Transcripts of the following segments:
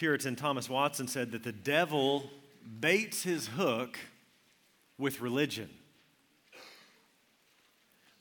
Puritan Thomas Watson said that the devil baits his hook with religion.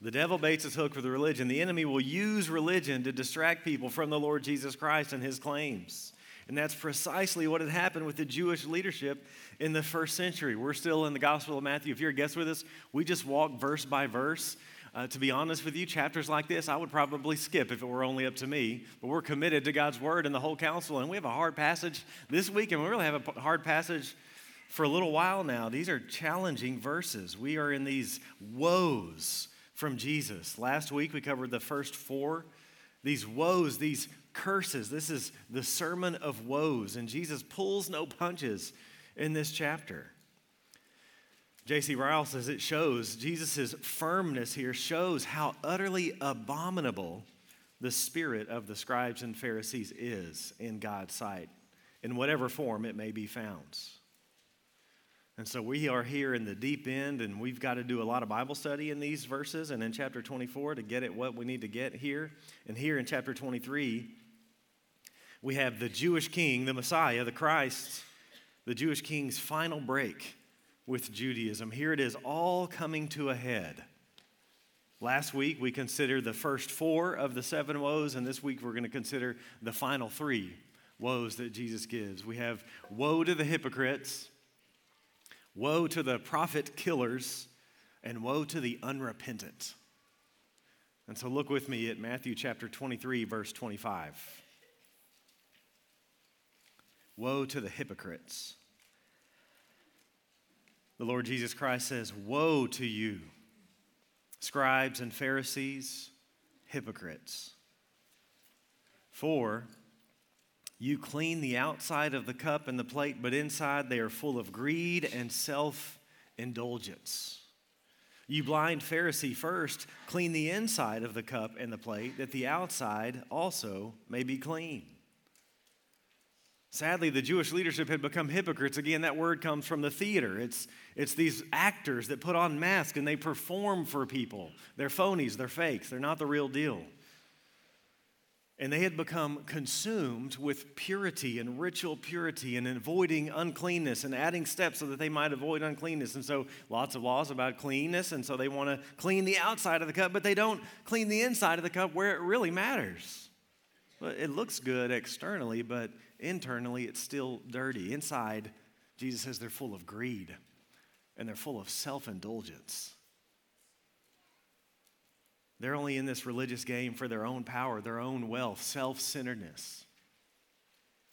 The devil baits his hook with religion. The enemy will use religion to distract people from the Lord Jesus Christ and his claims. And that's precisely what had happened with the Jewish leadership in the first century. We're still in the Gospel of Matthew. If you're a guest with us, we just walk verse by verse. Uh, to be honest with you, chapters like this I would probably skip if it were only up to me. But we're committed to God's word and the whole counsel. And we have a hard passage this week, and we really have a hard passage for a little while now. These are challenging verses. We are in these woes from Jesus. Last week we covered the first four. These woes, these curses. This is the sermon of woes, and Jesus pulls no punches in this chapter. J.C. Ryle says it shows, Jesus' firmness here shows how utterly abominable the spirit of the scribes and Pharisees is in God's sight, in whatever form it may be found. And so we are here in the deep end, and we've got to do a lot of Bible study in these verses and in chapter 24 to get at what we need to get here. And here in chapter 23, we have the Jewish king, the Messiah, the Christ, the Jewish king's final break with Judaism. Here it is all coming to a head. Last week we considered the first four of the seven woes, and this week we're going to consider the final three woes that Jesus gives. We have woe to the hypocrites, woe to the prophet killers, and woe to the unrepentant. And so look with me at Matthew chapter 23, verse 25. Woe to the hypocrites. The Lord Jesus Christ says, Woe to you, scribes and Pharisees, hypocrites. For you clean the outside of the cup and the plate, but inside they are full of greed and self indulgence. You blind Pharisee, first clean the inside of the cup and the plate, that the outside also may be clean. Sadly, the Jewish leadership had become hypocrites. Again, that word comes from the theater. It's, it's these actors that put on masks and they perform for people. They're phonies, they're fakes, they're not the real deal. And they had become consumed with purity and ritual purity and avoiding uncleanness and adding steps so that they might avoid uncleanness. And so, lots of laws about cleanness. And so, they want to clean the outside of the cup, but they don't clean the inside of the cup where it really matters. It looks good externally, but internally it's still dirty. Inside, Jesus says they're full of greed and they're full of self indulgence. They're only in this religious game for their own power, their own wealth, self centeredness,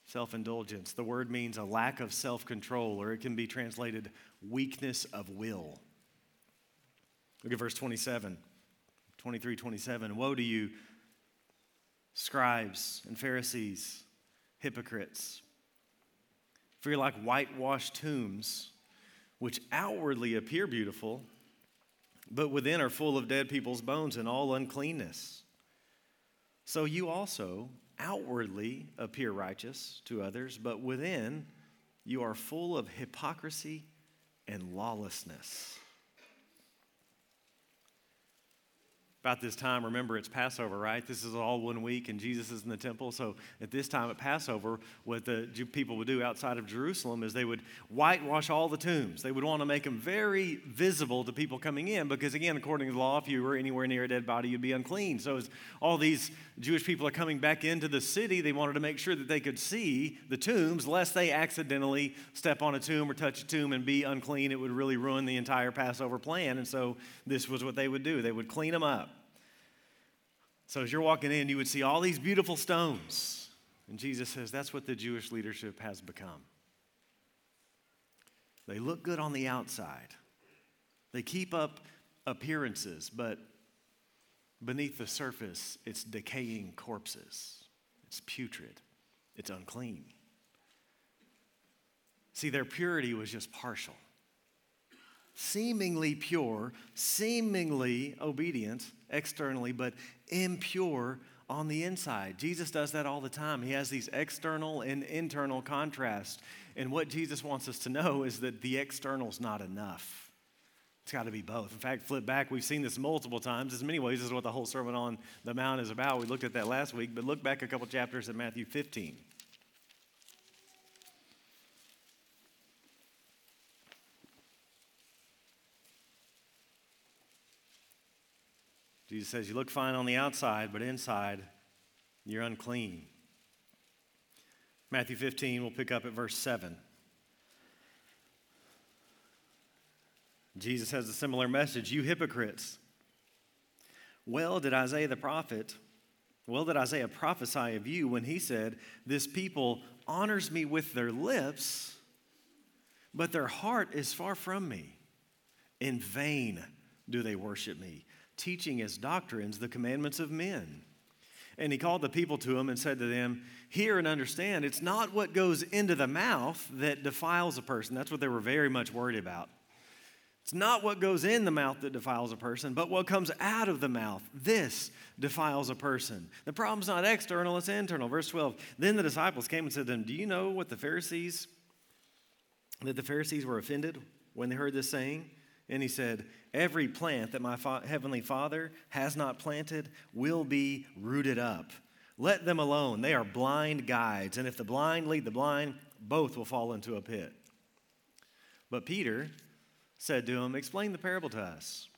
self indulgence. The word means a lack of self control, or it can be translated weakness of will. Look at verse 27, 23, 27. Woe to you, scribes and Pharisees hypocrites. For you're like whitewashed tombs, which outwardly appear beautiful, but within are full of dead people's bones and all uncleanness. So you also outwardly appear righteous to others, but within you are full of hypocrisy and lawlessness. About this time, remember it's Passover, right? This is all one week, and Jesus is in the temple. So at this time at Passover, what the people would do outside of Jerusalem is they would whitewash all the tombs. They would want to make them very visible to people coming in, because again, according to the law, if you were anywhere near a dead body, you'd be unclean. So as all these Jewish people are coming back into the city, they wanted to make sure that they could see the tombs, lest they accidentally step on a tomb or touch a tomb and be unclean. It would really ruin the entire Passover plan. And so this was what they would do. They would clean them up. So as you're walking in, you would see all these beautiful stones. And Jesus says that's what the Jewish leadership has become. They look good on the outside, they keep up appearances, but beneath the surface, it's decaying corpses. It's putrid, it's unclean. See, their purity was just partial. Seemingly pure, seemingly obedient externally, but impure on the inside. Jesus does that all the time. He has these external and internal contrasts. And what Jesus wants us to know is that the external is not enough. It's got to be both. In fact, flip back, we've seen this multiple times. As many ways, this is what the whole Sermon on the Mount is about. We looked at that last week, but look back a couple chapters at Matthew 15. Jesus says, You look fine on the outside, but inside, you're unclean. Matthew 15, we'll pick up at verse 7. Jesus has a similar message You hypocrites. Well, did Isaiah the prophet, well, did Isaiah prophesy of you when he said, This people honors me with their lips, but their heart is far from me. In vain do they worship me, teaching as doctrines the commandments of men. And he called the people to him and said to them, Hear and understand, it's not what goes into the mouth that defiles a person. That's what they were very much worried about. It's not what goes in the mouth that defiles a person, but what comes out of the mouth. This defiles a person. The problem's not external, it's internal. Verse 12. Then the disciples came and said to them, Do you know what the Pharisees, that the Pharisees were offended when they heard this saying? And he said, Every plant that my fa- heavenly Father has not planted will be rooted up. Let them alone. They are blind guides. And if the blind lead the blind, both will fall into a pit. But Peter, said to him, Explain the parable to us.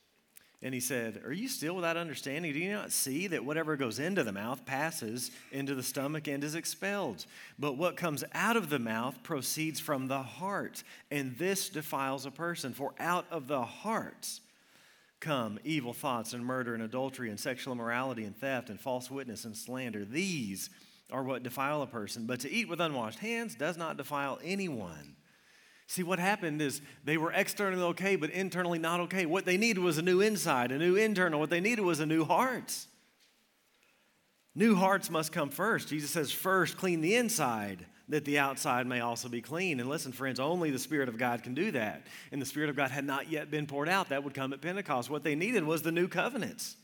And he said, Are you still without understanding? Do you not see that whatever goes into the mouth passes into the stomach and is expelled? But what comes out of the mouth proceeds from the heart, and this defiles a person. For out of the heart come evil thoughts and murder and adultery and sexual immorality and theft and false witness and slander. These are what defile a person. But to eat with unwashed hands does not defile anyone. See, what happened is they were externally okay, but internally not okay. What they needed was a new inside, a new internal. What they needed was a new heart. New hearts must come first. Jesus says, first clean the inside, that the outside may also be clean. And listen, friends, only the Spirit of God can do that. And the Spirit of God had not yet been poured out. That would come at Pentecost. What they needed was the new covenants.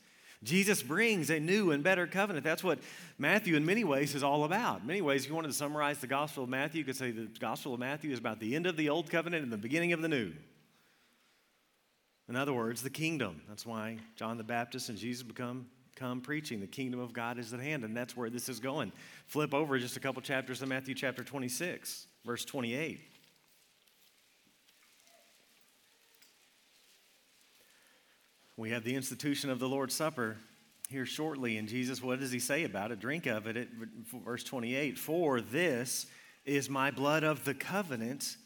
Jesus brings a new and better covenant. That's what Matthew, in many ways, is all about. In many ways, if you wanted to summarize the Gospel of Matthew, you could say the Gospel of Matthew is about the end of the old covenant and the beginning of the new. In other words, the kingdom. That's why John the Baptist and Jesus become come preaching the kingdom of God is at hand, and that's where this is going. Flip over just a couple chapters to Matthew chapter 26, verse 28. We have the institution of the Lord's Supper here shortly. And Jesus, what does he say about it? Drink of it at verse 28 For this is my blood of the covenant,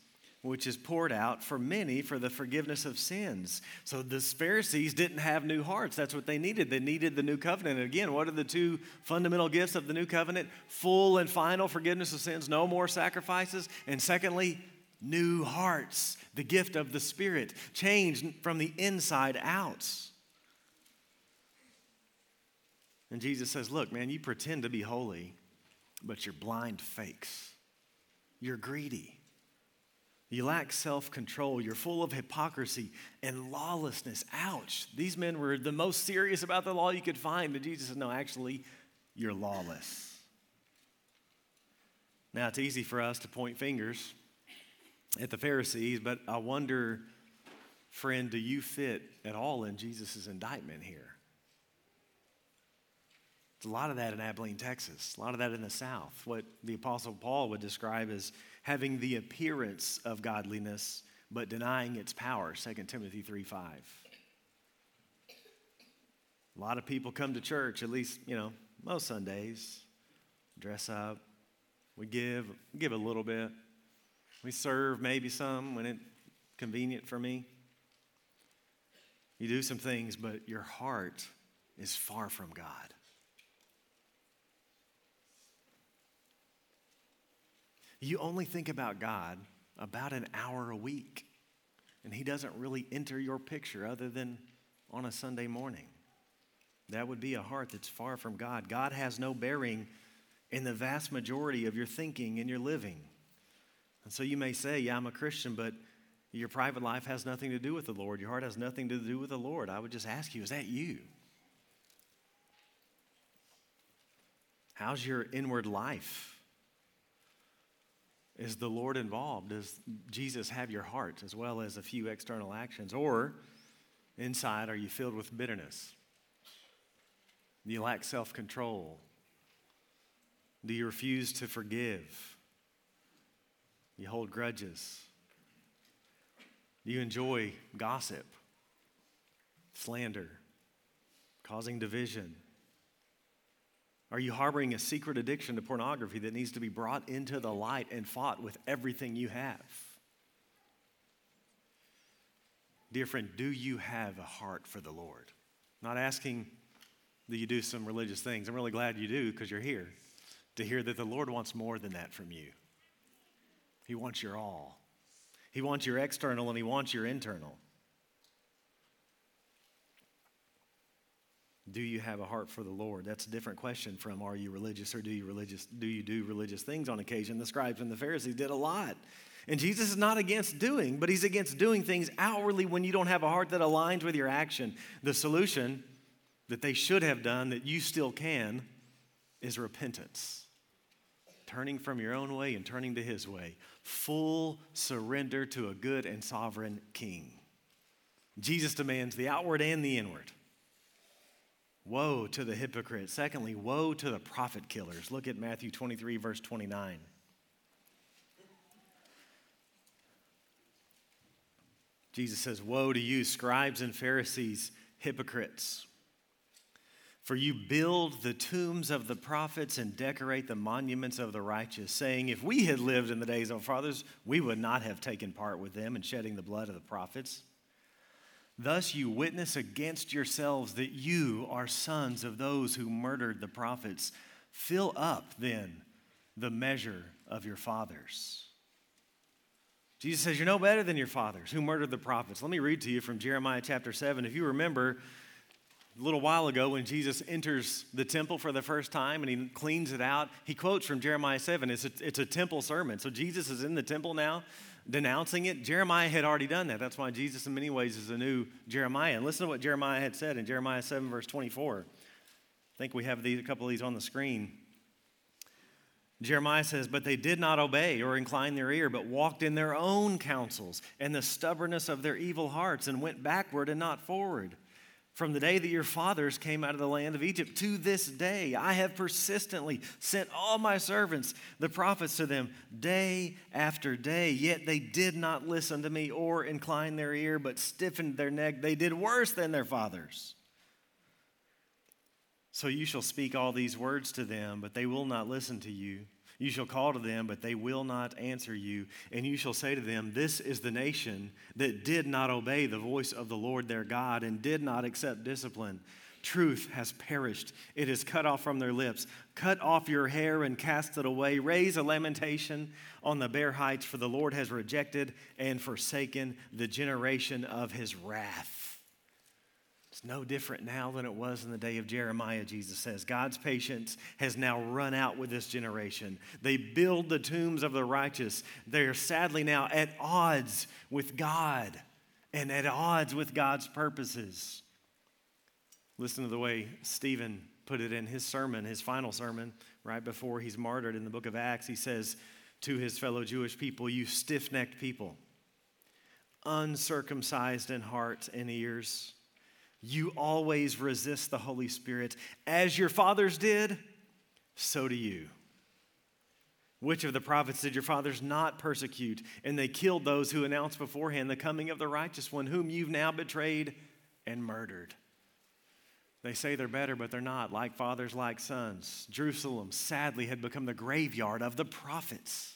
which is poured out for many for the forgiveness of sins. So the Pharisees didn't have new hearts. That's what they needed. They needed the new covenant. And again, what are the two fundamental gifts of the new covenant? Full and final forgiveness of sins, no more sacrifices. And secondly, new hearts, the gift of the Spirit, changed from the inside out. And Jesus says, Look, man, you pretend to be holy, but you're blind fakes. You're greedy. You lack self control. You're full of hypocrisy and lawlessness. Ouch. These men were the most serious about the law you could find. But Jesus says, No, actually, you're lawless. Now, it's easy for us to point fingers at the Pharisees, but I wonder, friend, do you fit at all in Jesus' indictment here? There's a lot of that in Abilene, Texas, a lot of that in the South. What the Apostle Paul would describe as having the appearance of godliness, but denying its power, 2 Timothy 3 5. A lot of people come to church, at least, you know, most Sundays, dress up, we give, give a little bit. We serve maybe some when it's convenient for me. You do some things, but your heart is far from God. You only think about God about an hour a week, and He doesn't really enter your picture other than on a Sunday morning. That would be a heart that's far from God. God has no bearing in the vast majority of your thinking and your living. And so you may say, Yeah, I'm a Christian, but your private life has nothing to do with the Lord. Your heart has nothing to do with the Lord. I would just ask you, Is that you? How's your inward life? Is the Lord involved? Does Jesus have your heart as well as a few external actions? Or inside, are you filled with bitterness? Do you lack self control? Do you refuse to forgive? You hold grudges? You enjoy gossip, slander, causing division? Are you harboring a secret addiction to pornography that needs to be brought into the light and fought with everything you have? Dear friend, do you have a heart for the Lord? Not asking that you do some religious things. I'm really glad you do because you're here to hear that the Lord wants more than that from you. He wants your all, He wants your external and He wants your internal. Do you have a heart for the Lord? That's a different question from are you religious or do you religious do you do religious things on occasion? The scribes and the Pharisees did a lot. And Jesus is not against doing, but he's against doing things outwardly when you don't have a heart that aligns with your action. The solution that they should have done that you still can is repentance. Turning from your own way and turning to his way. Full surrender to a good and sovereign king. Jesus demands the outward and the inward. Woe to the hypocrite. Secondly, woe to the prophet killers. Look at Matthew 23, verse 29. Jesus says, Woe to you, scribes and Pharisees, hypocrites! For you build the tombs of the prophets and decorate the monuments of the righteous, saying, If we had lived in the days of our fathers, we would not have taken part with them in shedding the blood of the prophets. Thus you witness against yourselves that you are sons of those who murdered the prophets. Fill up then the measure of your fathers. Jesus says, You're no better than your fathers who murdered the prophets. Let me read to you from Jeremiah chapter 7. If you remember, a little while ago when Jesus enters the temple for the first time and he cleans it out, he quotes from Jeremiah 7. It's a, it's a temple sermon. So Jesus is in the temple now denouncing it. Jeremiah had already done that. That's why Jesus, in many ways, is a new Jeremiah. And listen to what Jeremiah had said in Jeremiah 7, verse 24. I think we have these, a couple of these on the screen. Jeremiah says, But they did not obey or incline their ear, but walked in their own counsels and the stubbornness of their evil hearts, and went backward and not forward. From the day that your fathers came out of the land of Egypt to this day, I have persistently sent all my servants, the prophets, to them day after day. Yet they did not listen to me or incline their ear, but stiffened their neck. They did worse than their fathers. So you shall speak all these words to them, but they will not listen to you. You shall call to them, but they will not answer you. And you shall say to them, This is the nation that did not obey the voice of the Lord their God and did not accept discipline. Truth has perished. It is cut off from their lips. Cut off your hair and cast it away. Raise a lamentation on the bare heights, for the Lord has rejected and forsaken the generation of his wrath. It's no different now than it was in the day of Jeremiah, Jesus says. God's patience has now run out with this generation. They build the tombs of the righteous. They are sadly now at odds with God and at odds with God's purposes. Listen to the way Stephen put it in his sermon, his final sermon, right before he's martyred in the book of Acts. He says to his fellow Jewish people, You stiff necked people, uncircumcised in heart and ears you always resist the Holy Spirit. As your fathers did, so do you. Which of the prophets did your fathers not persecute? And they killed those who announced beforehand the coming of the righteous one, whom you've now betrayed and murdered. They say they're better, but they're not, like fathers, like sons. Jerusalem, sadly, had become the graveyard of the prophets.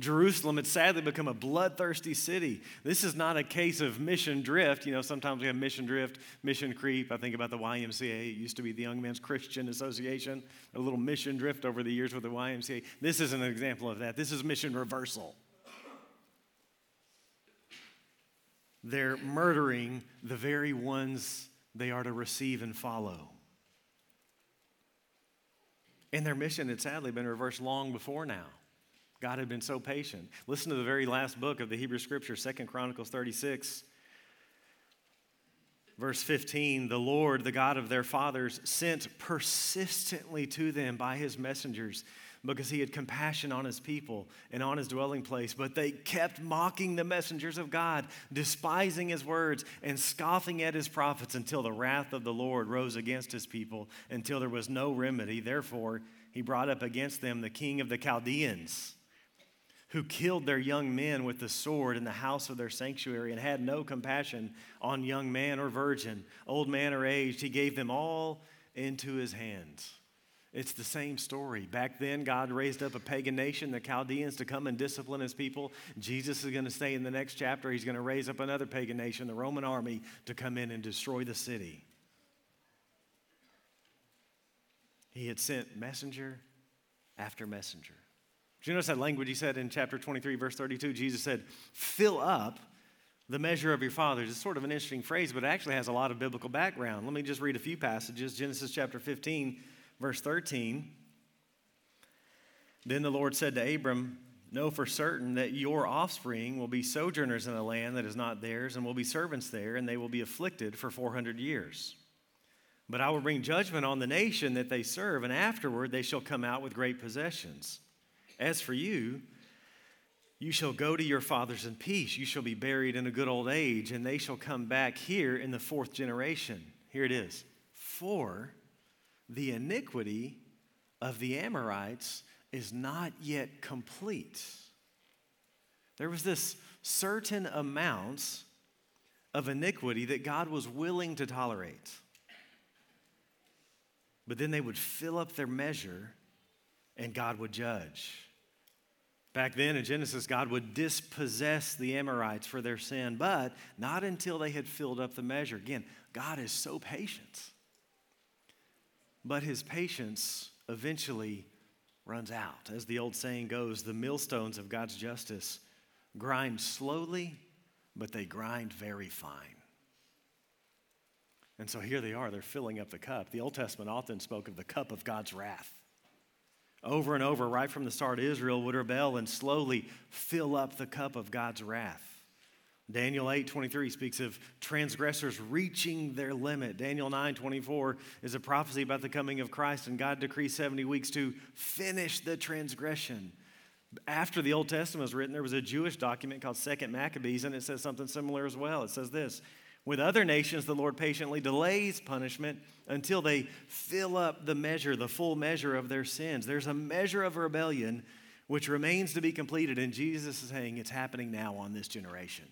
Jerusalem had sadly become a bloodthirsty city. This is not a case of mission drift. You know, sometimes we have mission drift, mission creep. I think about the YMCA. It used to be the Young Men's Christian Association. A little mission drift over the years with the YMCA. This is an example of that. This is mission reversal. They're murdering the very ones they are to receive and follow. And their mission had sadly been reversed long before now. God had been so patient. Listen to the very last book of the Hebrew Scripture, Second Chronicles 36. Verse 15, the Lord, the God of their fathers, sent persistently to them by his messengers because he had compassion on his people and on his dwelling place. But they kept mocking the messengers of God, despising his words, and scoffing at his prophets until the wrath of the Lord rose against his people, until there was no remedy. Therefore, he brought up against them the king of the Chaldeans who killed their young men with the sword in the house of their sanctuary and had no compassion on young man or virgin, old man or aged. He gave them all into his hands. It's the same story. Back then, God raised up a pagan nation, the Chaldeans, to come and discipline his people. Jesus is going to say in the next chapter, he's going to raise up another pagan nation, the Roman army, to come in and destroy the city. He had sent messenger after messenger. Do you notice that language he said in chapter 23, verse 32? Jesus said, Fill up the measure of your fathers. It's sort of an interesting phrase, but it actually has a lot of biblical background. Let me just read a few passages. Genesis chapter 15, verse 13. Then the Lord said to Abram, Know for certain that your offspring will be sojourners in a land that is not theirs, and will be servants there, and they will be afflicted for 400 years. But I will bring judgment on the nation that they serve, and afterward they shall come out with great possessions. As for you, you shall go to your fathers in peace. You shall be buried in a good old age, and they shall come back here in the fourth generation. Here it is. For the iniquity of the Amorites is not yet complete. There was this certain amount of iniquity that God was willing to tolerate. But then they would fill up their measure and God would judge. Back then in Genesis, God would dispossess the Amorites for their sin, but not until they had filled up the measure. Again, God is so patient. But his patience eventually runs out. As the old saying goes, the millstones of God's justice grind slowly, but they grind very fine. And so here they are, they're filling up the cup. The Old Testament often spoke of the cup of God's wrath. Over and over, right from the start, Israel would rebel and slowly fill up the cup of God's wrath. Daniel 8 23 speaks of transgressors reaching their limit. Daniel 9 24 is a prophecy about the coming of Christ, and God decrees 70 weeks to finish the transgression. After the Old Testament was written, there was a Jewish document called Second Maccabees, and it says something similar as well. It says this with other nations, the Lord patiently delays punishment until they fill up the measure, the full measure of their sins. There's a measure of rebellion which remains to be completed, and Jesus is saying it's happening now on this generation.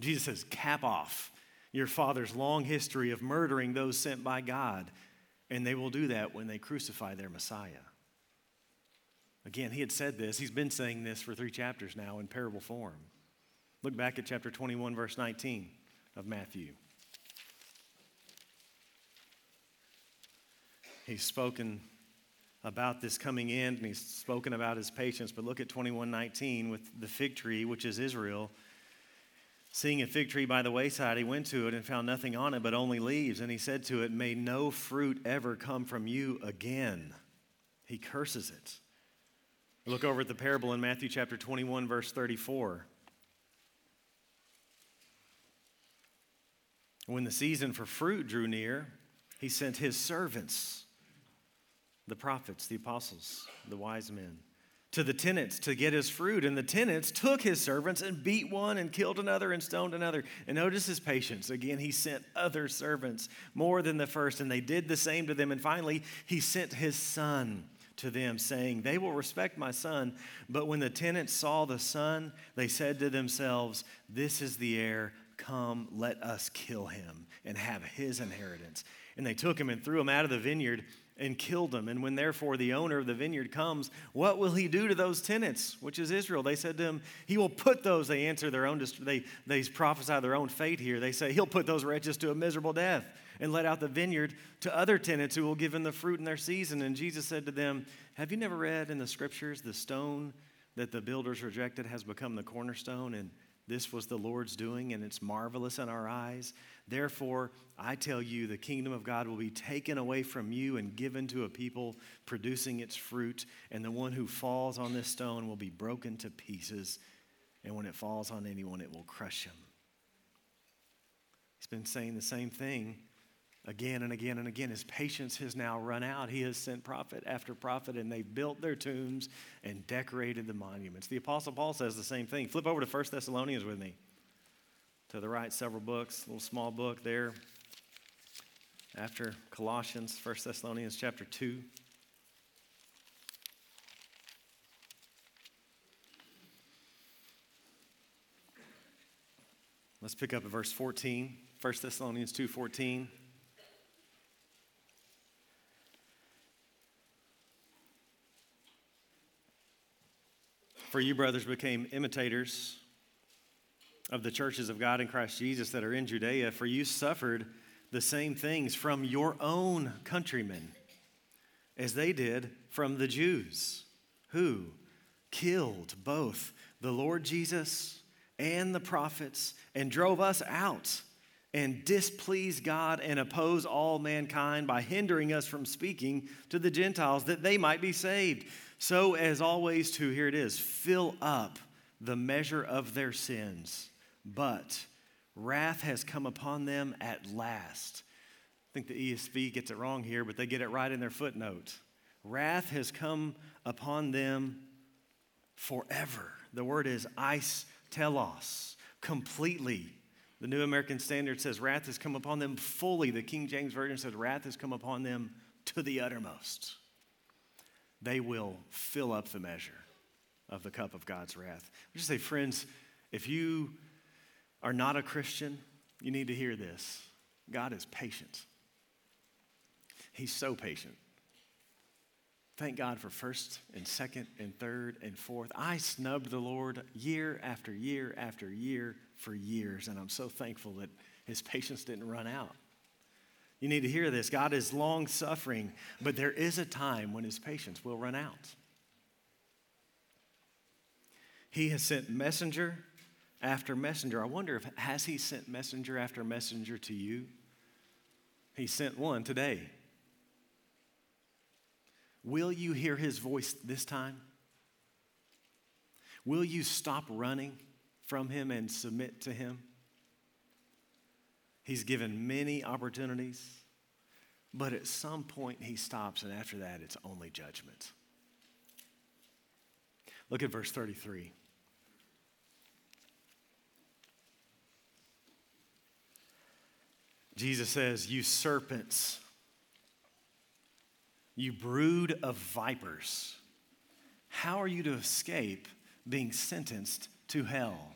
Jesus says, cap off your father's long history of murdering those sent by God, and they will do that when they crucify their Messiah. Again, he had said this, he's been saying this for three chapters now in parable form. Look back at chapter 21, verse 19 of Matthew. He's spoken about this coming end and he's spoken about his patience, but look at 21:19 with the fig tree, which is Israel. Seeing a fig tree by the wayside, he went to it and found nothing on it but only leaves. And he said to it, May no fruit ever come from you again. He curses it. Look over at the parable in Matthew chapter 21, verse 34. When the season for fruit drew near, he sent his servants, the prophets, the apostles, the wise men, to the tenants to get his fruit. And the tenants took his servants and beat one and killed another and stoned another. And notice his patience. Again, he sent other servants more than the first, and they did the same to them. And finally, he sent his son to them, saying, They will respect my son. But when the tenants saw the son, they said to themselves, This is the heir. Come, let us kill him and have his inheritance. And they took him and threw him out of the vineyard and killed him. And when therefore the owner of the vineyard comes, what will he do to those tenants, which is Israel? They said to him, He will put those, they answer their own, they, they prophesy their own fate here. They say, He'll put those wretches to a miserable death and let out the vineyard to other tenants who will give him the fruit in their season. And Jesus said to them, Have you never read in the scriptures the stone that the builders rejected has become the cornerstone? And this was the Lord's doing, and it's marvelous in our eyes. Therefore, I tell you, the kingdom of God will be taken away from you and given to a people producing its fruit, and the one who falls on this stone will be broken to pieces, and when it falls on anyone, it will crush him. He's been saying the same thing again and again and again. His patience has now run out. He has sent prophet after prophet, and they've built their tombs and decorated the monuments. The Apostle Paul says the same thing. Flip over to 1 Thessalonians with me. To the right, several books, little small book there. After Colossians, 1 Thessalonians chapter 2. Let's pick up at verse 14, 1 Thessalonians 2:14. For you, brothers, became imitators of the churches of God in Christ Jesus that are in Judea, for you suffered the same things from your own countrymen as they did from the Jews, who killed both the Lord Jesus and the prophets and drove us out and displease God and oppose all mankind by hindering us from speaking to the Gentiles that they might be saved. So, as always, to here it is fill up the measure of their sins. But wrath has come upon them at last. I think the ESV gets it wrong here, but they get it right in their footnote. Wrath has come upon them forever. The word is eis telos, completely. The New American Standard says wrath has come upon them fully. The King James Version says wrath has come upon them to the uttermost. They will fill up the measure of the cup of God's wrath. I just say, friends, if you are not a Christian, you need to hear this. God is patient. He's so patient. Thank God for first and second and third and fourth. I snubbed the Lord year after year after year for years, and I'm so thankful that his patience didn't run out. You need to hear this. God is long suffering, but there is a time when his patience will run out. He has sent messenger after messenger. I wonder if has he sent messenger after messenger to you? He sent one today. Will you hear his voice this time? Will you stop running from him and submit to him? He's given many opportunities, but at some point he stops, and after that, it's only judgment. Look at verse 33. Jesus says, You serpents you brood of vipers, how are you to escape being sentenced to hell?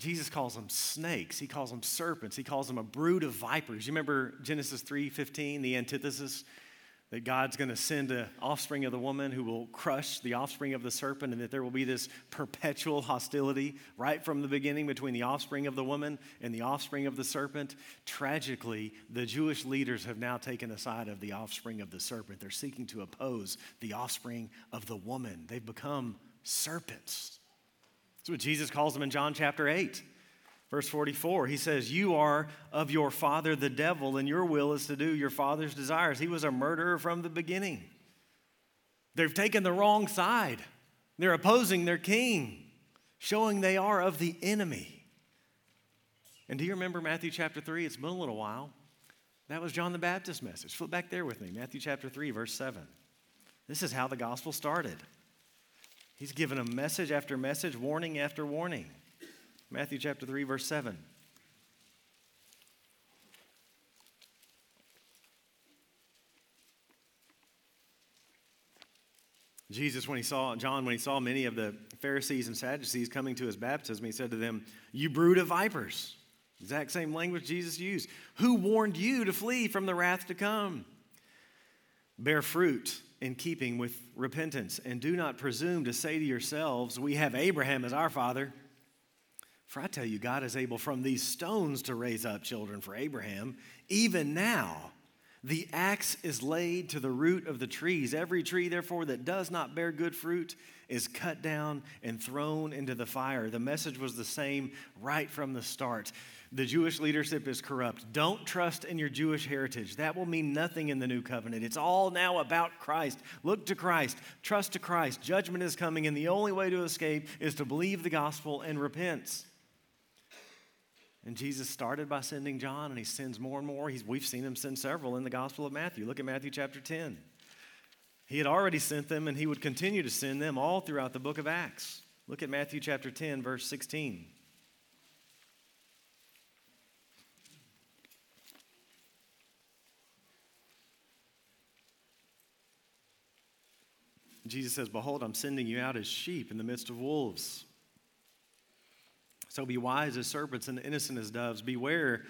Jesus calls them snakes. He calls them serpents. He calls them a brood of vipers. You remember Genesis 3:15, the antithesis that God's going to send an offspring of the woman who will crush the offspring of the serpent, and that there will be this perpetual hostility right from the beginning between the offspring of the woman and the offspring of the serpent. Tragically, the Jewish leaders have now taken the side of the offspring of the serpent. They're seeking to oppose the offspring of the woman. They've become serpents. That's what Jesus calls them in John chapter 8. Verse 44, he says, You are of your father the devil, and your will is to do your father's desires. He was a murderer from the beginning. They've taken the wrong side. They're opposing their king, showing they are of the enemy. And do you remember Matthew chapter 3? It's been a little while. That was John the Baptist's message. Flip back there with me, Matthew chapter 3, verse 7. This is how the gospel started. He's given a message after message, warning after warning. Matthew chapter 3, verse 7. Jesus, when he saw, John, when he saw many of the Pharisees and Sadducees coming to his baptism, he said to them, You brood of vipers. Exact same language Jesus used. Who warned you to flee from the wrath to come? Bear fruit in keeping with repentance, and do not presume to say to yourselves, We have Abraham as our father. For I tell you, God is able from these stones to raise up children for Abraham. Even now, the axe is laid to the root of the trees. Every tree, therefore, that does not bear good fruit is cut down and thrown into the fire. The message was the same right from the start. The Jewish leadership is corrupt. Don't trust in your Jewish heritage. That will mean nothing in the new covenant. It's all now about Christ. Look to Christ. Trust to Christ. Judgment is coming, and the only way to escape is to believe the gospel and repent. And Jesus started by sending John, and he sends more and more. He's, we've seen him send several in the Gospel of Matthew. Look at Matthew chapter 10. He had already sent them, and he would continue to send them all throughout the book of Acts. Look at Matthew chapter 10, verse 16. Jesus says, Behold, I'm sending you out as sheep in the midst of wolves. So be wise as serpents and innocent as doves. Beware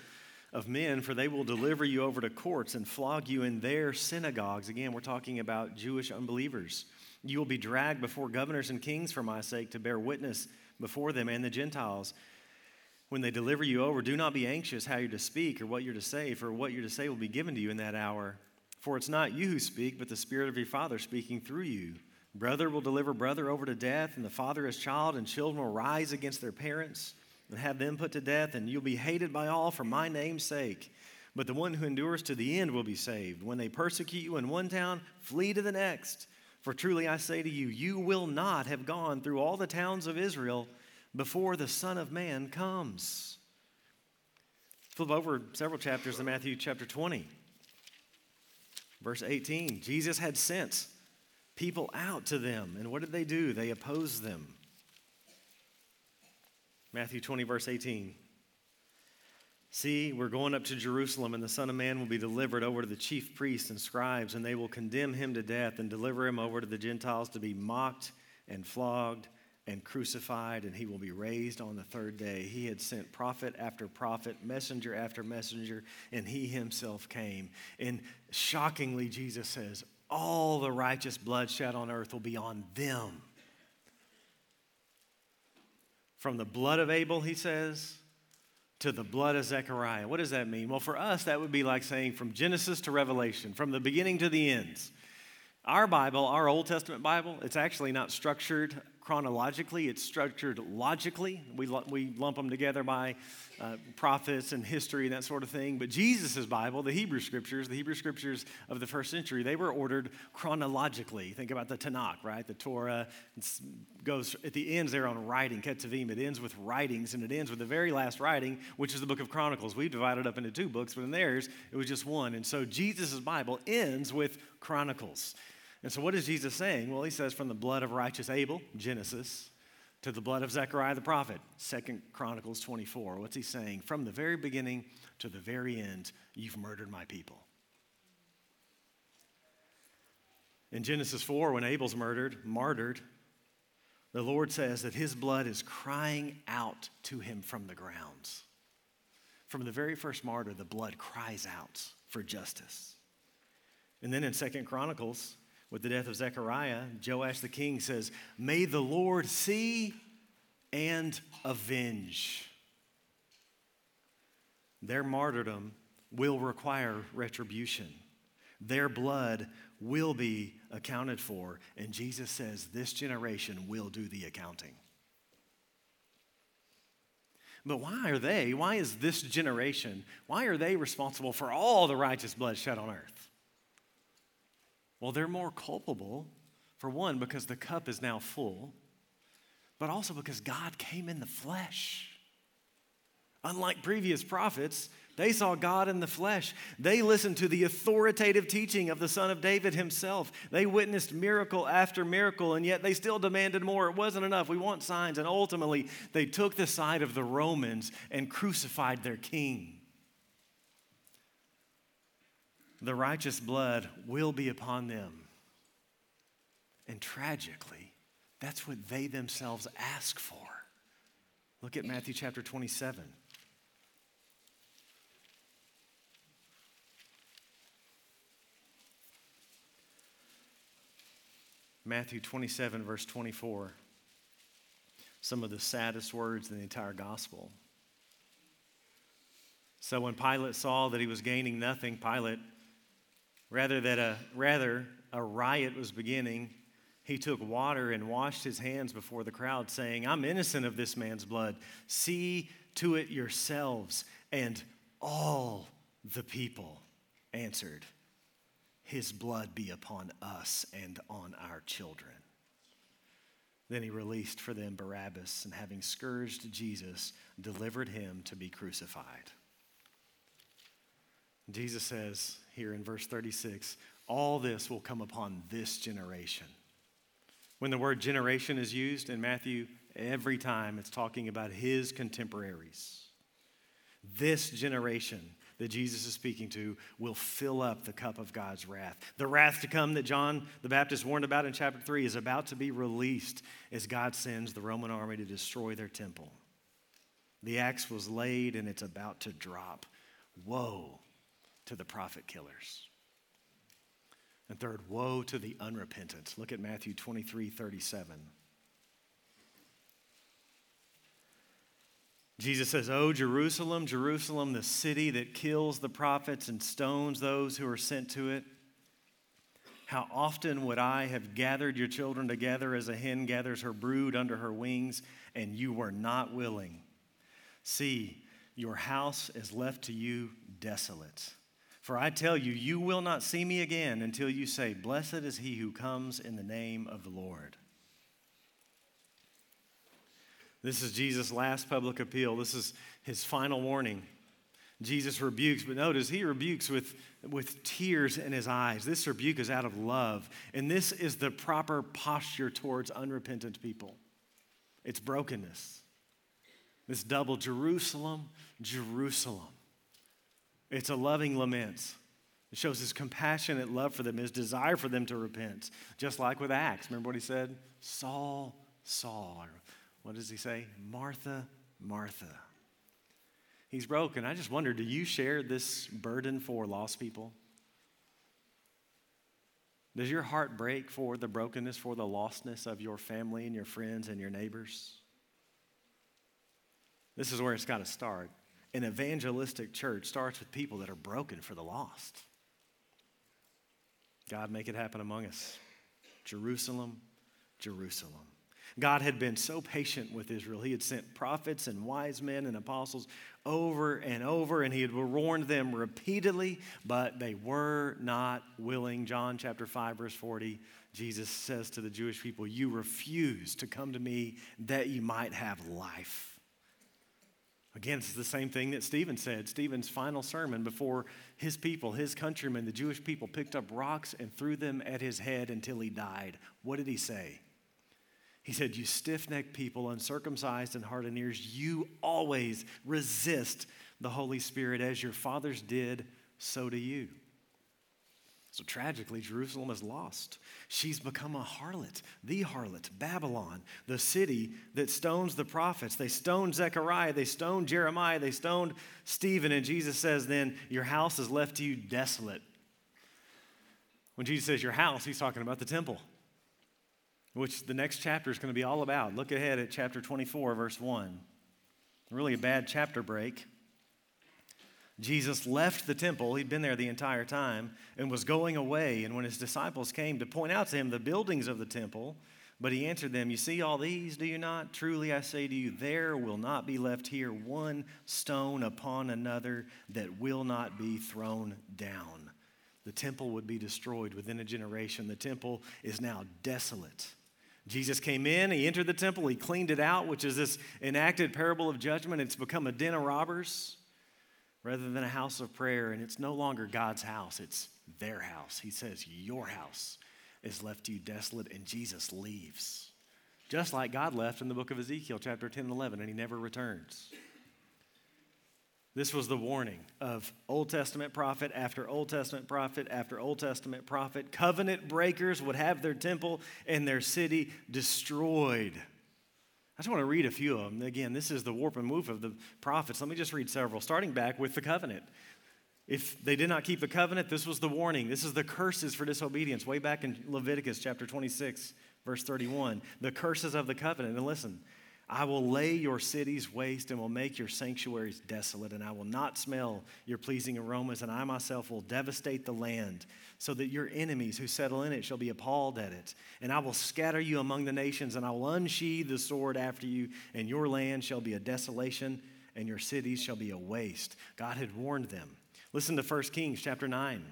of men, for they will deliver you over to courts and flog you in their synagogues. Again, we're talking about Jewish unbelievers. You will be dragged before governors and kings for my sake to bear witness before them and the Gentiles. When they deliver you over, do not be anxious how you're to speak or what you're to say, for what you're to say will be given to you in that hour. For it's not you who speak, but the Spirit of your Father speaking through you. Brother will deliver brother over to death, and the father his child, and children will rise against their parents and have them put to death, and you'll be hated by all for my name's sake. But the one who endures to the end will be saved. When they persecute you in one town, flee to the next. For truly I say to you, you will not have gone through all the towns of Israel before the Son of Man comes. Flip over several chapters in Matthew chapter 20. Verse 18 Jesus had sent people out to them, and what did they do? They opposed them. Matthew 20, verse 18. See, we're going up to Jerusalem, and the Son of Man will be delivered over to the chief priests and scribes, and they will condemn him to death and deliver him over to the Gentiles to be mocked and flogged and crucified, and he will be raised on the third day. He had sent prophet after prophet, messenger after messenger, and he himself came. And shockingly, Jesus says, All the righteous blood shed on earth will be on them. From the blood of Abel, he says, to the blood of Zechariah. What does that mean? Well, for us, that would be like saying from Genesis to Revelation, from the beginning to the ends. Our Bible, our Old Testament Bible, it's actually not structured chronologically, it's structured logically. We, we lump them together by uh, prophets and history and that sort of thing. But Jesus' Bible, the Hebrew scriptures, the Hebrew scriptures of the first century, they were ordered chronologically. Think about the Tanakh, right? The Torah goes at the ends there on writing, Ketuvim. It ends with writings, and it ends with the very last writing, which is the book of Chronicles. We've divided up into two books, but in theirs, it was just one. And so Jesus' Bible ends with Chronicles. And so, what is Jesus saying? Well, he says, from the blood of righteous Abel, Genesis, to the blood of Zechariah the prophet, Second Chronicles 24. What's he saying? From the very beginning to the very end, you've murdered my people. In Genesis 4, when Abel's murdered, martyred, the Lord says that his blood is crying out to him from the grounds. From the very first martyr, the blood cries out for justice. And then in Second Chronicles, with the death of Zechariah, Joash the king says, May the Lord see and avenge. Their martyrdom will require retribution. Their blood will be accounted for. And Jesus says, This generation will do the accounting. But why are they, why is this generation, why are they responsible for all the righteous blood shed on earth? Well, they're more culpable, for one, because the cup is now full, but also because God came in the flesh. Unlike previous prophets, they saw God in the flesh. They listened to the authoritative teaching of the Son of David himself. They witnessed miracle after miracle, and yet they still demanded more. It wasn't enough. We want signs. And ultimately, they took the side of the Romans and crucified their king the righteous blood will be upon them. And tragically, that's what they themselves ask for. Look at Matthew chapter 27. Matthew 27, verse 24. Some of the saddest words in the entire gospel. So when Pilate saw that he was gaining nothing, Pilate Rather that a rather a riot was beginning, he took water and washed his hands before the crowd, saying, I'm innocent of this man's blood. See to it yourselves. And all the people answered, His blood be upon us and on our children. Then he released for them Barabbas, and having scourged Jesus, delivered him to be crucified. Jesus says here in verse 36 all this will come upon this generation. When the word generation is used in Matthew, every time it's talking about his contemporaries. This generation that Jesus is speaking to will fill up the cup of God's wrath. The wrath to come that John the Baptist warned about in chapter 3 is about to be released as God sends the Roman army to destroy their temple. The axe was laid and it's about to drop. Woe to the prophet killers. And third, woe to the unrepentant. Look at Matthew 23 37. Jesus says, Oh, Jerusalem, Jerusalem, the city that kills the prophets and stones those who are sent to it. How often would I have gathered your children together as a hen gathers her brood under her wings, and you were not willing? See, your house is left to you desolate. For I tell you, you will not see me again until you say, Blessed is he who comes in the name of the Lord. This is Jesus' last public appeal. This is his final warning. Jesus rebukes, but notice he rebukes with, with tears in his eyes. This rebuke is out of love. And this is the proper posture towards unrepentant people it's brokenness. This double Jerusalem, Jerusalem. It's a loving lament. It shows his compassionate love for them, his desire for them to repent. Just like with Acts. Remember what he said? Saul, Saul what does he say? Martha, Martha. He's broken. I just wonder do you share this burden for lost people? Does your heart break for the brokenness, for the lostness of your family and your friends and your neighbors? This is where it's got to start. An evangelistic church starts with people that are broken for the lost. God, make it happen among us. Jerusalem, Jerusalem. God had been so patient with Israel. He had sent prophets and wise men and apostles over and over, and he had warned them repeatedly, but they were not willing. John chapter 5, verse 40, Jesus says to the Jewish people, You refuse to come to me that you might have life. Again, it's the same thing that Stephen said. Stephen's final sermon before his people, his countrymen, the Jewish people, picked up rocks and threw them at his head until he died. What did he say? He said, You stiff necked people, uncircumcised and heart and ears, you always resist the Holy Spirit as your fathers did, so do you. So tragically, Jerusalem is lost. She's become a harlot, the harlot, Babylon, the city that stones the prophets. They stoned Zechariah, they stoned Jeremiah, they stoned Stephen, and Jesus says, Then your house is left to you desolate. When Jesus says your house, he's talking about the temple which the next chapter is going to be all about. Look ahead at chapter 24, verse 1. Really a bad chapter break. Jesus left the temple, he'd been there the entire time, and was going away. And when his disciples came to point out to him the buildings of the temple, but he answered them, You see all these, do you not? Truly I say to you, there will not be left here one stone upon another that will not be thrown down. The temple would be destroyed within a generation. The temple is now desolate. Jesus came in, he entered the temple, he cleaned it out, which is this enacted parable of judgment. It's become a den of robbers rather than a house of prayer, and it's no longer God's house, it's their house. He says, Your house is left to you desolate, and Jesus leaves. Just like God left in the book of Ezekiel, chapter 10 and 11, and he never returns. This was the warning of Old Testament prophet after Old Testament prophet after Old Testament prophet. Covenant breakers would have their temple and their city destroyed. I just want to read a few of them. Again, this is the warp and move of the prophets. Let me just read several, starting back with the covenant. If they did not keep the covenant, this was the warning. This is the curses for disobedience, way back in Leviticus chapter 26, verse 31. The curses of the covenant. And listen, I will lay your cities waste and will make your sanctuaries desolate, and I will not smell your pleasing aromas, and I myself will devastate the land, so that your enemies who settle in it shall be appalled at it. And I will scatter you among the nations, and I will unsheathe the sword after you, and your land shall be a desolation, and your cities shall be a waste. God had warned them. Listen to 1 Kings chapter 9.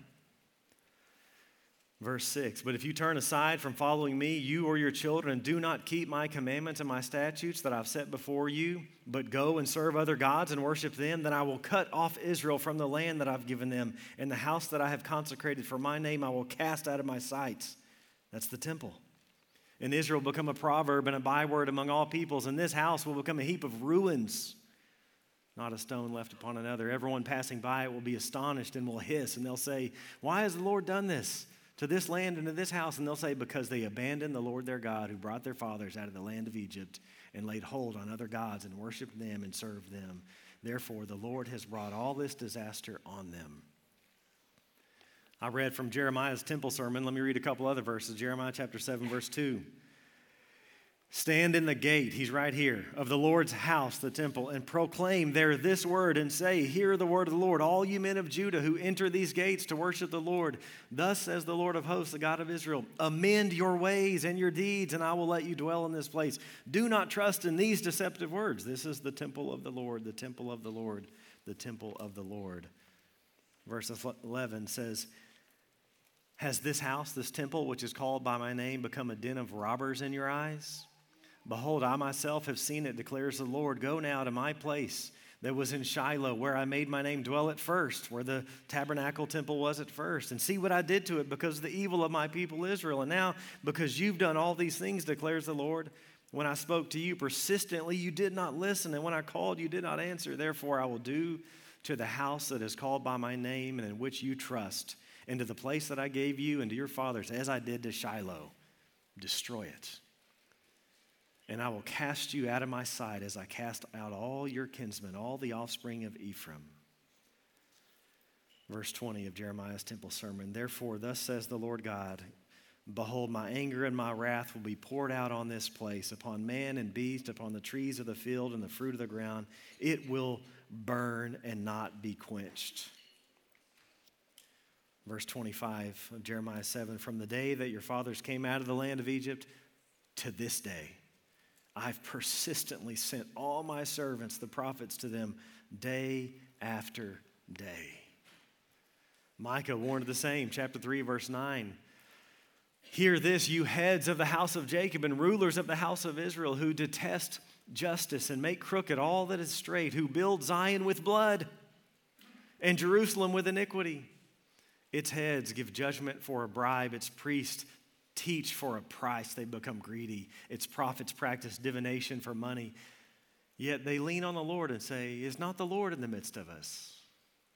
Verse 6 But if you turn aside from following me, you or your children, do not keep my commandments and my statutes that I've set before you, but go and serve other gods and worship them, then I will cut off Israel from the land that I've given them, and the house that I have consecrated for my name I will cast out of my sight. That's the temple. And Israel will become a proverb and a byword among all peoples, and this house will become a heap of ruins, not a stone left upon another. Everyone passing by it will be astonished and will hiss, and they'll say, Why has the Lord done this? To this land and to this house, and they'll say, Because they abandoned the Lord their God who brought their fathers out of the land of Egypt and laid hold on other gods and worshiped them and served them. Therefore, the Lord has brought all this disaster on them. I read from Jeremiah's temple sermon. Let me read a couple other verses. Jeremiah chapter 7, verse 2. Stand in the gate, he's right here, of the Lord's house, the temple, and proclaim there this word and say, Hear the word of the Lord, all you men of Judah who enter these gates to worship the Lord. Thus says the Lord of hosts, the God of Israel Amend your ways and your deeds, and I will let you dwell in this place. Do not trust in these deceptive words. This is the temple of the Lord, the temple of the Lord, the temple of the Lord. Verse 11 says, Has this house, this temple, which is called by my name, become a den of robbers in your eyes? Behold, I myself have seen it, declares the Lord. Go now to my place that was in Shiloh, where I made my name dwell at first, where the tabernacle temple was at first, and see what I did to it because of the evil of my people Israel. And now, because you've done all these things, declares the Lord, when I spoke to you persistently, you did not listen, and when I called, you did not answer. Therefore, I will do to the house that is called by my name and in which you trust, and to the place that I gave you and to your fathers, as I did to Shiloh, destroy it and I will cast you out of my sight as I cast out all your kinsmen, all the offspring of Ephraim. Verse 20 of Jeremiah's temple sermon. Therefore, thus says the Lord God Behold, my anger and my wrath will be poured out on this place, upon man and beast, upon the trees of the field and the fruit of the ground. It will burn and not be quenched. Verse 25 of Jeremiah 7 From the day that your fathers came out of the land of Egypt to this day, I've persistently sent all my servants, the prophets, to them day after day. Micah warned the same, chapter 3, verse 9. Hear this, you heads of the house of Jacob and rulers of the house of Israel, who detest justice and make crooked all that is straight, who build Zion with blood and Jerusalem with iniquity. Its heads give judgment for a bribe, its priests teach for a price, they become greedy. Its prophets practice divination for money. Yet they lean on the Lord and say, Is not the Lord in the midst of us?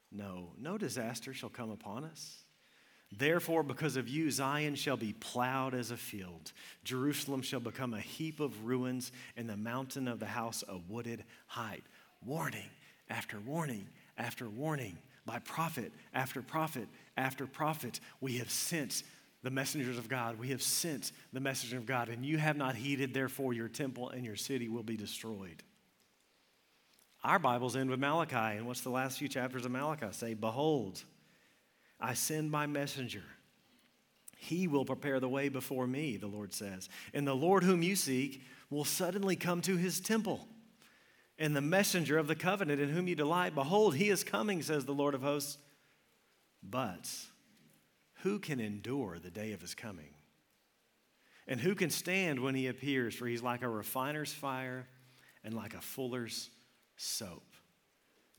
No, no disaster shall come upon us. Therefore, because of you, Zion shall be plowed as a field. Jerusalem shall become a heap of ruins, and the mountain of the house a wooded height. Warning after warning after warning by prophet after prophet after prophet, we have sent the messengers of God. We have sent the messenger of God, and you have not heeded, therefore, your temple and your city will be destroyed. Our Bibles end with Malachi, and what's the last few chapters of Malachi say? Behold, I send my messenger. He will prepare the way before me, the Lord says. And the Lord whom you seek will suddenly come to his temple. And the messenger of the covenant in whom you delight, behold, he is coming, says the Lord of hosts. But who can endure the day of his coming? And who can stand when he appears? For he's like a refiner's fire and like a fuller's soap.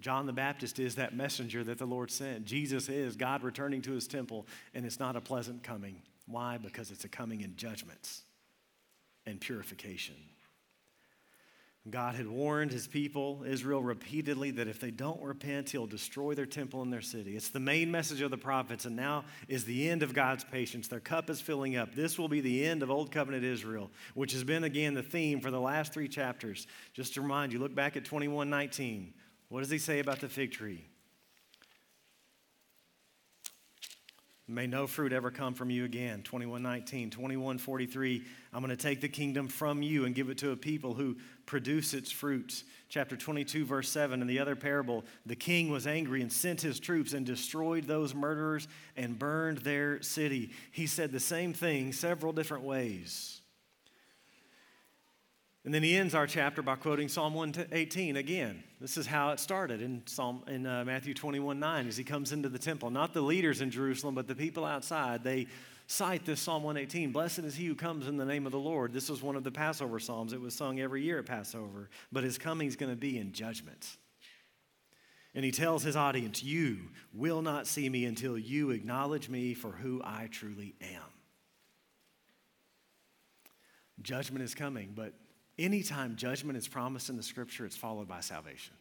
John the Baptist is that messenger that the Lord sent. Jesus is God returning to his temple, and it's not a pleasant coming. Why? Because it's a coming in judgments and purification. God had warned his people, Israel, repeatedly that if they don't repent, he'll destroy their temple and their city. It's the main message of the prophets, and now is the end of God's patience. Their cup is filling up. This will be the end of Old Covenant Israel, which has been, again, the theme for the last three chapters. Just to remind you, look back at 2119. What does he say about the fig tree? May no fruit ever come from you again. 2119, 2143. I'm going to take the kingdom from you and give it to a people who produce its fruits. Chapter 22, verse 7. In the other parable, the king was angry and sent his troops and destroyed those murderers and burned their city. He said the same thing several different ways. And then he ends our chapter by quoting Psalm 118 again. This is how it started in Psalm in uh, Matthew 21 9 as he comes into the temple. Not the leaders in Jerusalem, but the people outside. They cite this Psalm 118 Blessed is he who comes in the name of the Lord. This was one of the Passover Psalms. It was sung every year at Passover, but his coming is going to be in judgment. And he tells his audience, You will not see me until you acknowledge me for who I truly am. Judgment is coming, but anytime judgment is promised in the scripture, it's followed by salvation.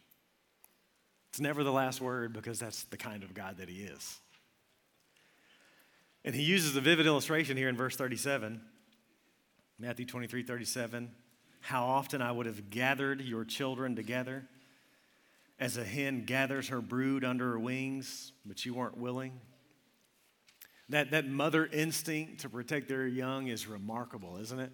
It's never the last word because that's the kind of God that he is. And he uses a vivid illustration here in verse 37, Matthew 23 37. How often I would have gathered your children together as a hen gathers her brood under her wings, but you weren't willing. That, that mother instinct to protect their young is remarkable, isn't it?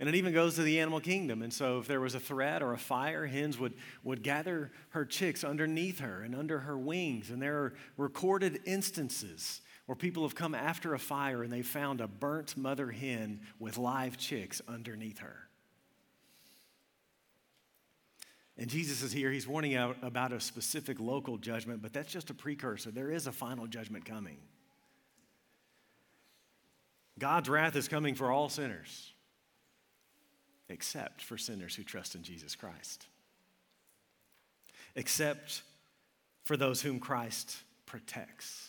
And it even goes to the animal kingdom. And so, if there was a threat or a fire, hens would, would gather her chicks underneath her and under her wings. And there are recorded instances where people have come after a fire and they found a burnt mother hen with live chicks underneath her. And Jesus is here. He's warning out about a specific local judgment, but that's just a precursor. There is a final judgment coming. God's wrath is coming for all sinners, except for sinners who trust in Jesus Christ, except for those whom Christ protects,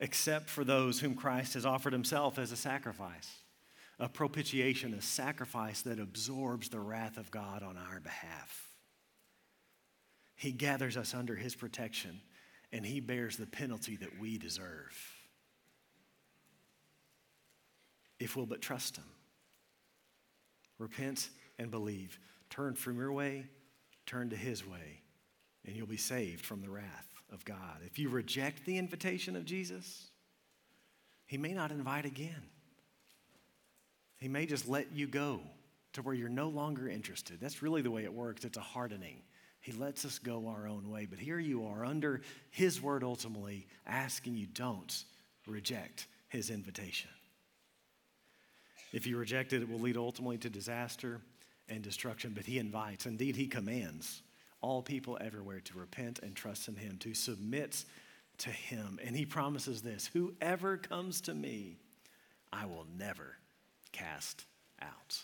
except for those whom Christ has offered himself as a sacrifice, a propitiation, a sacrifice that absorbs the wrath of God on our behalf. He gathers us under his protection and he bears the penalty that we deserve. If we'll but trust him, repent and believe. Turn from your way, turn to his way, and you'll be saved from the wrath of God. If you reject the invitation of Jesus, he may not invite again. He may just let you go to where you're no longer interested. That's really the way it works. It's a hardening. He lets us go our own way. But here you are under His word ultimately, asking you don't reject His invitation. If you reject it, it will lead ultimately to disaster and destruction. But He invites, indeed, He commands all people everywhere to repent and trust in Him, to submit to Him. And He promises this Whoever comes to me, I will never cast out.